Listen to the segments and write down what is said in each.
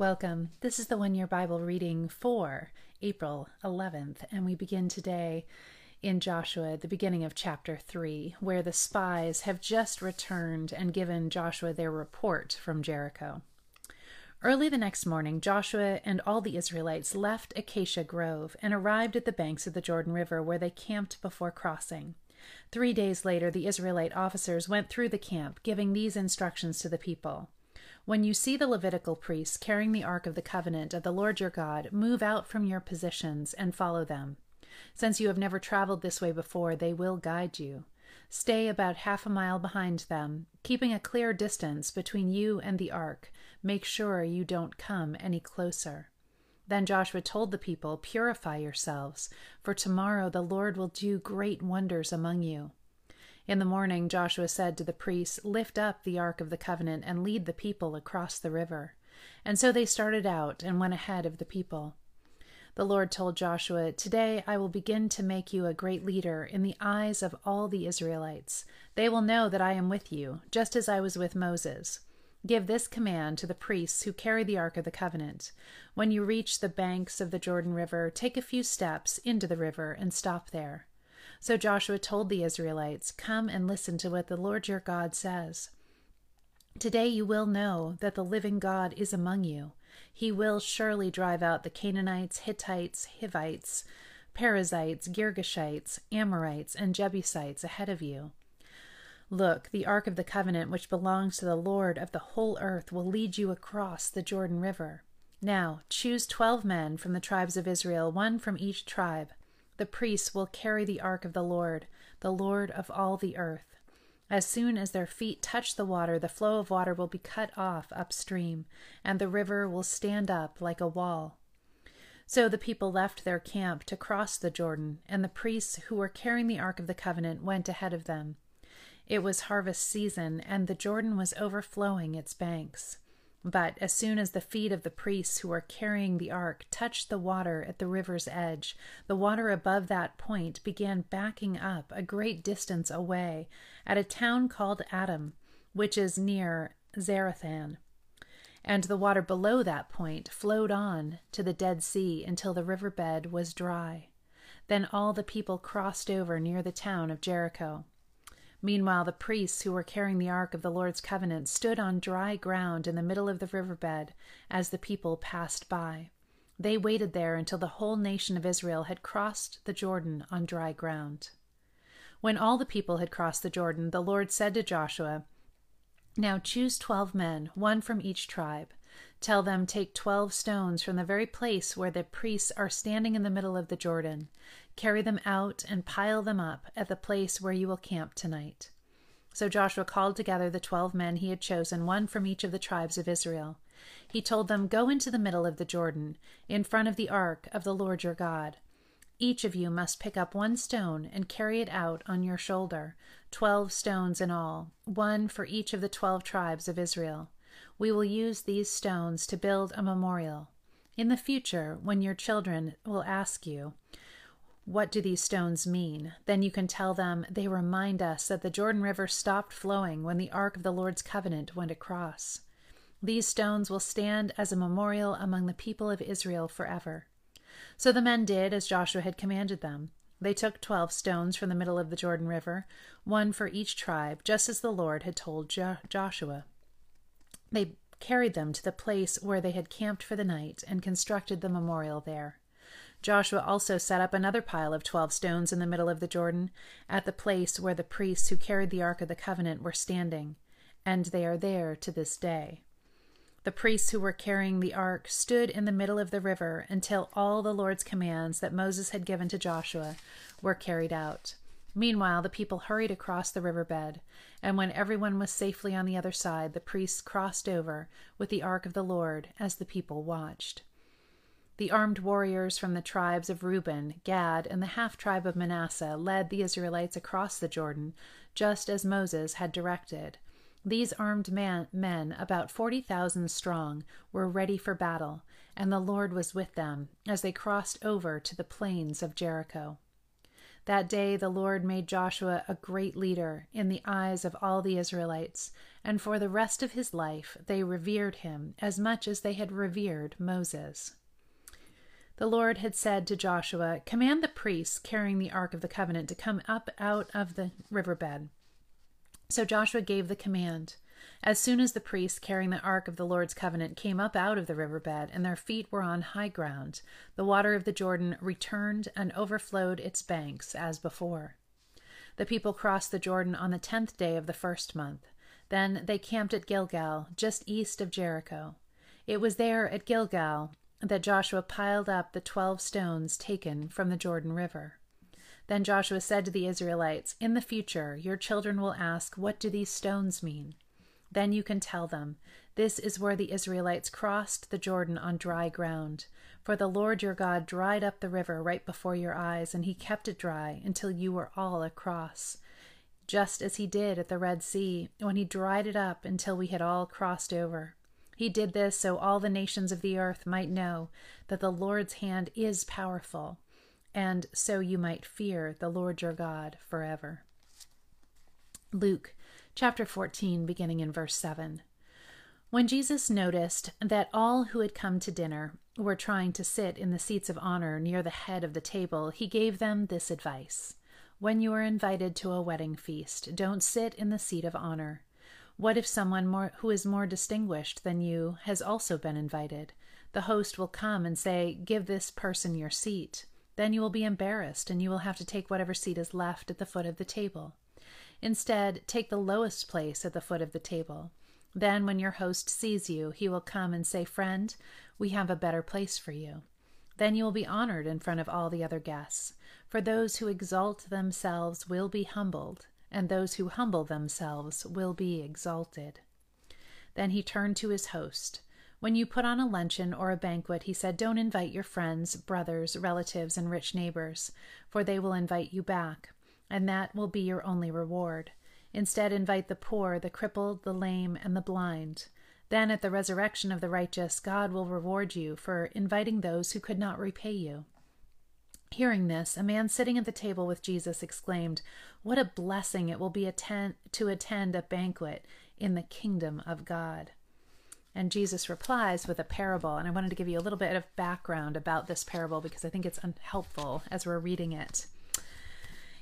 Welcome. This is the One Year Bible reading for April 11th, and we begin today in Joshua, the beginning of chapter 3, where the spies have just returned and given Joshua their report from Jericho. Early the next morning, Joshua and all the Israelites left Acacia Grove and arrived at the banks of the Jordan River, where they camped before crossing. Three days later, the Israelite officers went through the camp, giving these instructions to the people. When you see the Levitical priests carrying the Ark of the Covenant of the Lord your God, move out from your positions and follow them. Since you have never traveled this way before, they will guide you. Stay about half a mile behind them, keeping a clear distance between you and the ark. Make sure you don't come any closer. Then Joshua told the people, Purify yourselves, for tomorrow the Lord will do great wonders among you. In the morning, Joshua said to the priests, Lift up the ark of the covenant and lead the people across the river. And so they started out and went ahead of the people. The Lord told Joshua, Today I will begin to make you a great leader in the eyes of all the Israelites. They will know that I am with you, just as I was with Moses. Give this command to the priests who carry the Ark of the Covenant. When you reach the banks of the Jordan River, take a few steps into the river and stop there. So Joshua told the Israelites, Come and listen to what the Lord your God says. Today you will know that the living God is among you. He will surely drive out the Canaanites, Hittites, Hivites, Perizzites, Girgashites, Amorites, and Jebusites ahead of you. Look, the ark of the covenant, which belongs to the Lord of the whole earth, will lead you across the Jordan River. Now choose twelve men from the tribes of Israel, one from each tribe. The priests will carry the ark of the Lord, the Lord of all the earth. As soon as their feet touch the water, the flow of water will be cut off upstream, and the river will stand up like a wall. So the people left their camp to cross the Jordan, and the priests who were carrying the Ark of the Covenant went ahead of them. It was harvest season, and the Jordan was overflowing its banks. But as soon as the feet of the priests who were carrying the ark touched the water at the river's edge, the water above that point began backing up a great distance away at a town called Adam, which is near Zarethan. And the water below that point flowed on to the Dead Sea until the river bed was dry. Then all the people crossed over near the town of Jericho. Meanwhile, the priests who were carrying the ark of the Lord's covenant stood on dry ground in the middle of the river bed as the people passed by. They waited there until the whole nation of Israel had crossed the Jordan on dry ground. When all the people had crossed the Jordan, the Lord said to Joshua, Now choose twelve men, one from each tribe. Tell them, Take twelve stones from the very place where the priests are standing in the middle of the Jordan. Carry them out and pile them up at the place where you will camp tonight. So Joshua called together the twelve men he had chosen, one from each of the tribes of Israel. He told them, Go into the middle of the Jordan, in front of the ark of the Lord your God. Each of you must pick up one stone and carry it out on your shoulder, twelve stones in all, one for each of the twelve tribes of Israel. We will use these stones to build a memorial. In the future, when your children will ask you, what do these stones mean? Then you can tell them they remind us that the Jordan River stopped flowing when the Ark of the Lord's covenant went across. These stones will stand as a memorial among the people of Israel forever. So the men did as Joshua had commanded them. They took twelve stones from the middle of the Jordan River, one for each tribe, just as the Lord had told jo- Joshua. They carried them to the place where they had camped for the night and constructed the memorial there. Joshua also set up another pile of twelve stones in the middle of the Jordan, at the place where the priests who carried the Ark of the Covenant were standing, and they are there to this day. The priests who were carrying the ark stood in the middle of the river until all the Lord's commands that Moses had given to Joshua were carried out. Meanwhile, the people hurried across the river bed, and when everyone was safely on the other side, the priests crossed over with the ark of the Lord as the people watched. The armed warriors from the tribes of Reuben, Gad, and the half tribe of Manasseh led the Israelites across the Jordan, just as Moses had directed. These armed man, men, about 40,000 strong, were ready for battle, and the Lord was with them as they crossed over to the plains of Jericho. That day the Lord made Joshua a great leader in the eyes of all the Israelites, and for the rest of his life they revered him as much as they had revered Moses. The Lord had said to Joshua, Command the priests carrying the Ark of the Covenant to come up out of the riverbed. So Joshua gave the command. As soon as the priests carrying the Ark of the Lord's covenant came up out of the riverbed, and their feet were on high ground, the water of the Jordan returned and overflowed its banks as before. The people crossed the Jordan on the tenth day of the first month. Then they camped at Gilgal, just east of Jericho. It was there at Gilgal that Joshua piled up the twelve stones taken from the Jordan River. Then Joshua said to the Israelites, In the future your children will ask, What do these stones mean? Then you can tell them, This is where the Israelites crossed the Jordan on dry ground. For the Lord your God dried up the river right before your eyes, and he kept it dry until you were all across. Just as he did at the Red Sea, when he dried it up until we had all crossed over. He did this so all the nations of the earth might know that the Lord's hand is powerful, and so you might fear the Lord your God forever. Luke chapter 14, beginning in verse 7. When Jesus noticed that all who had come to dinner were trying to sit in the seats of honor near the head of the table, he gave them this advice When you are invited to a wedding feast, don't sit in the seat of honor what if someone more, who is more distinguished than you has also been invited? The host will come and say, Give this person your seat. Then you will be embarrassed and you will have to take whatever seat is left at the foot of the table. Instead, take the lowest place at the foot of the table. Then, when your host sees you, he will come and say, Friend, we have a better place for you. Then you will be honored in front of all the other guests. For those who exalt themselves will be humbled, and those who humble themselves will be exalted. Then he turned to his host. When you put on a luncheon or a banquet, he said, don't invite your friends, brothers, relatives, and rich neighbors, for they will invite you back, and that will be your only reward. Instead, invite the poor, the crippled, the lame, and the blind. Then, at the resurrection of the righteous, God will reward you for inviting those who could not repay you. Hearing this, a man sitting at the table with Jesus exclaimed, What a blessing it will be attend- to attend a banquet in the kingdom of God. And Jesus replies with a parable. And I wanted to give you a little bit of background about this parable because I think it's unhelpful as we're reading it.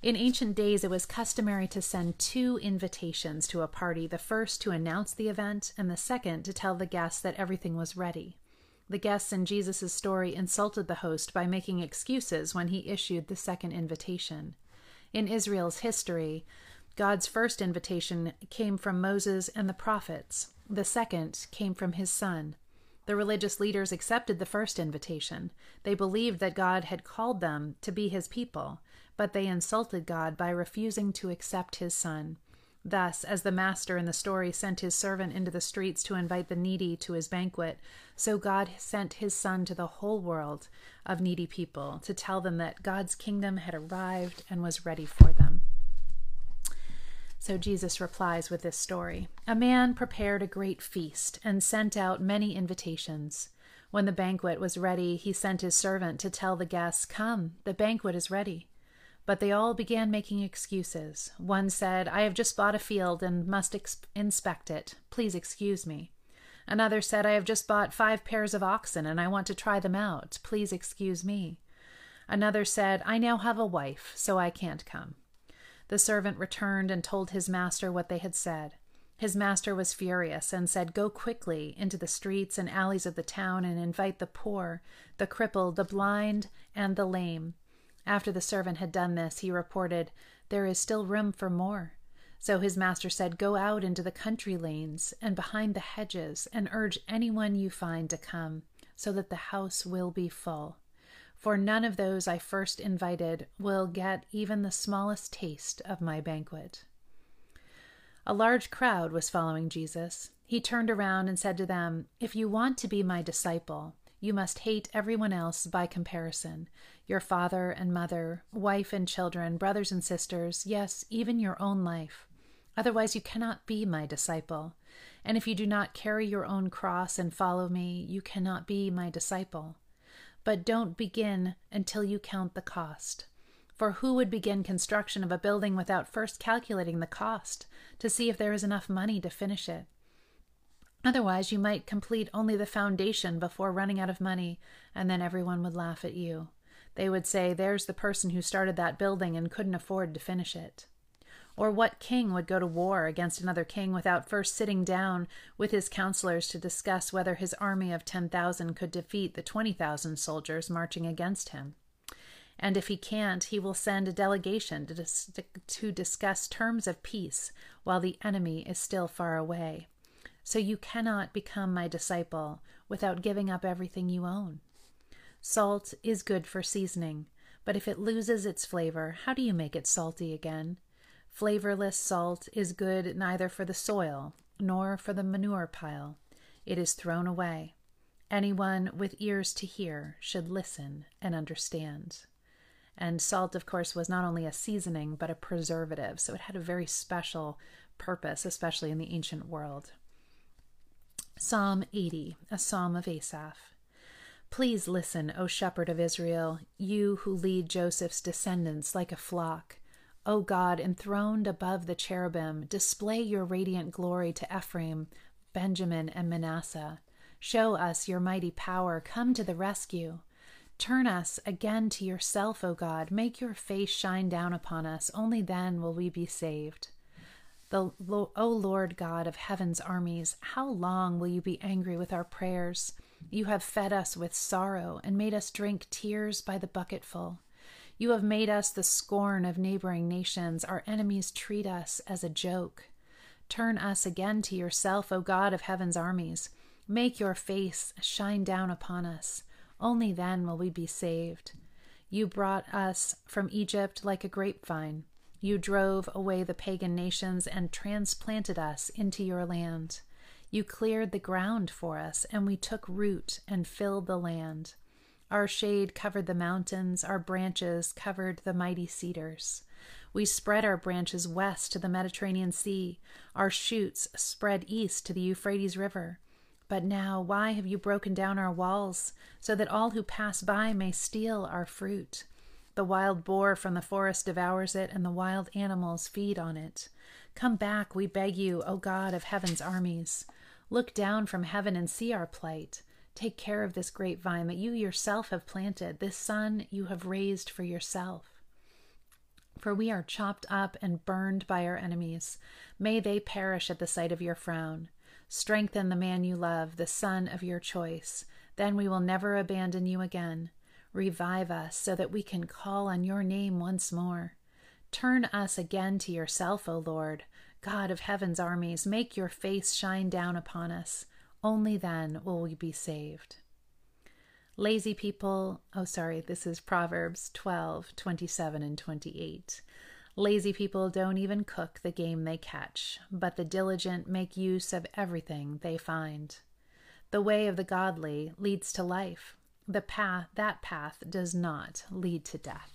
In ancient days, it was customary to send two invitations to a party the first to announce the event, and the second to tell the guests that everything was ready. The guests in Jesus' story insulted the host by making excuses when he issued the second invitation. In Israel's history, God's first invitation came from Moses and the prophets, the second came from his son. The religious leaders accepted the first invitation. They believed that God had called them to be his people, but they insulted God by refusing to accept his son. Thus, as the master in the story sent his servant into the streets to invite the needy to his banquet, so God sent his son to the whole world of needy people to tell them that God's kingdom had arrived and was ready for them. So Jesus replies with this story A man prepared a great feast and sent out many invitations. When the banquet was ready, he sent his servant to tell the guests, Come, the banquet is ready. But they all began making excuses. One said, I have just bought a field and must ex- inspect it. Please excuse me. Another said, I have just bought five pairs of oxen and I want to try them out. Please excuse me. Another said, I now have a wife, so I can't come. The servant returned and told his master what they had said. His master was furious and said, Go quickly into the streets and alleys of the town and invite the poor, the crippled, the blind, and the lame. After the servant had done this, he reported, There is still room for more. So his master said, Go out into the country lanes and behind the hedges, and urge anyone you find to come, so that the house will be full. For none of those I first invited will get even the smallest taste of my banquet. A large crowd was following Jesus. He turned around and said to them, If you want to be my disciple, You must hate everyone else by comparison your father and mother, wife and children, brothers and sisters, yes, even your own life. Otherwise, you cannot be my disciple. And if you do not carry your own cross and follow me, you cannot be my disciple. But don't begin until you count the cost. For who would begin construction of a building without first calculating the cost to see if there is enough money to finish it? Otherwise, you might complete only the foundation before running out of money, and then everyone would laugh at you. They would say, There's the person who started that building and couldn't afford to finish it. Or what king would go to war against another king without first sitting down with his counselors to discuss whether his army of 10,000 could defeat the 20,000 soldiers marching against him? And if he can't, he will send a delegation to, dis- to discuss terms of peace while the enemy is still far away. So you cannot become my disciple without giving up everything you own. Salt is good for seasoning, but if it loses its flavor, how do you make it salty again? Flavorless salt is good neither for the soil nor for the manure pile. It is thrown away. Anyone with ears to hear should listen and understand. And salt, of course, was not only a seasoning, but a preservative, so it had a very special purpose, especially in the ancient world. Psalm 80, a psalm of Asaph. Please listen, O shepherd of Israel, you who lead Joseph's descendants like a flock. O God, enthroned above the cherubim, display your radiant glory to Ephraim, Benjamin, and Manasseh. Show us your mighty power. Come to the rescue. Turn us again to yourself, O God. Make your face shine down upon us. Only then will we be saved. The, o Lord God of heaven's armies, how long will you be angry with our prayers? You have fed us with sorrow and made us drink tears by the bucketful. You have made us the scorn of neighboring nations. Our enemies treat us as a joke. Turn us again to yourself, O God of heaven's armies. Make your face shine down upon us. Only then will we be saved. You brought us from Egypt like a grapevine. You drove away the pagan nations and transplanted us into your land. You cleared the ground for us, and we took root and filled the land. Our shade covered the mountains, our branches covered the mighty cedars. We spread our branches west to the Mediterranean Sea, our shoots spread east to the Euphrates River. But now, why have you broken down our walls, so that all who pass by may steal our fruit? The wild boar from the forest devours it, and the wild animals feed on it. Come back, we beg you, O God of heaven's armies. Look down from heaven and see our plight. Take care of this grapevine that you yourself have planted, this son you have raised for yourself. For we are chopped up and burned by our enemies. May they perish at the sight of your frown. Strengthen the man you love, the son of your choice. Then we will never abandon you again. Revive us so that we can call on your name once more. Turn us again to yourself, O Lord, God of heaven's armies. Make your face shine down upon us. Only then will we be saved. Lazy people, oh, sorry, this is Proverbs 12, 27, and 28. Lazy people don't even cook the game they catch, but the diligent make use of everything they find. The way of the godly leads to life, the path that path does not lead to death.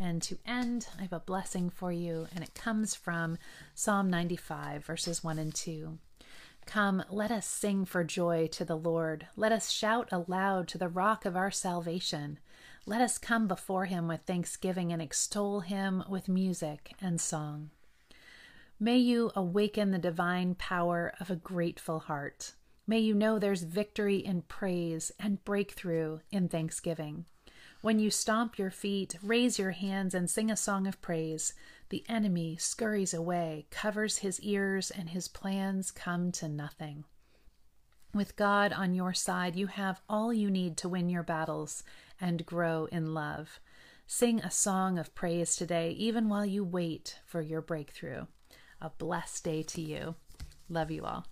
And to end, I have a blessing for you, and it comes from Psalm 95, verses 1 and 2. Come, let us sing for joy to the Lord. Let us shout aloud to the rock of our salvation. Let us come before him with thanksgiving and extol him with music and song. May you awaken the divine power of a grateful heart. May you know there's victory in praise and breakthrough in thanksgiving. When you stomp your feet, raise your hands, and sing a song of praise, the enemy scurries away, covers his ears, and his plans come to nothing. With God on your side, you have all you need to win your battles and grow in love. Sing a song of praise today, even while you wait for your breakthrough. A blessed day to you. Love you all.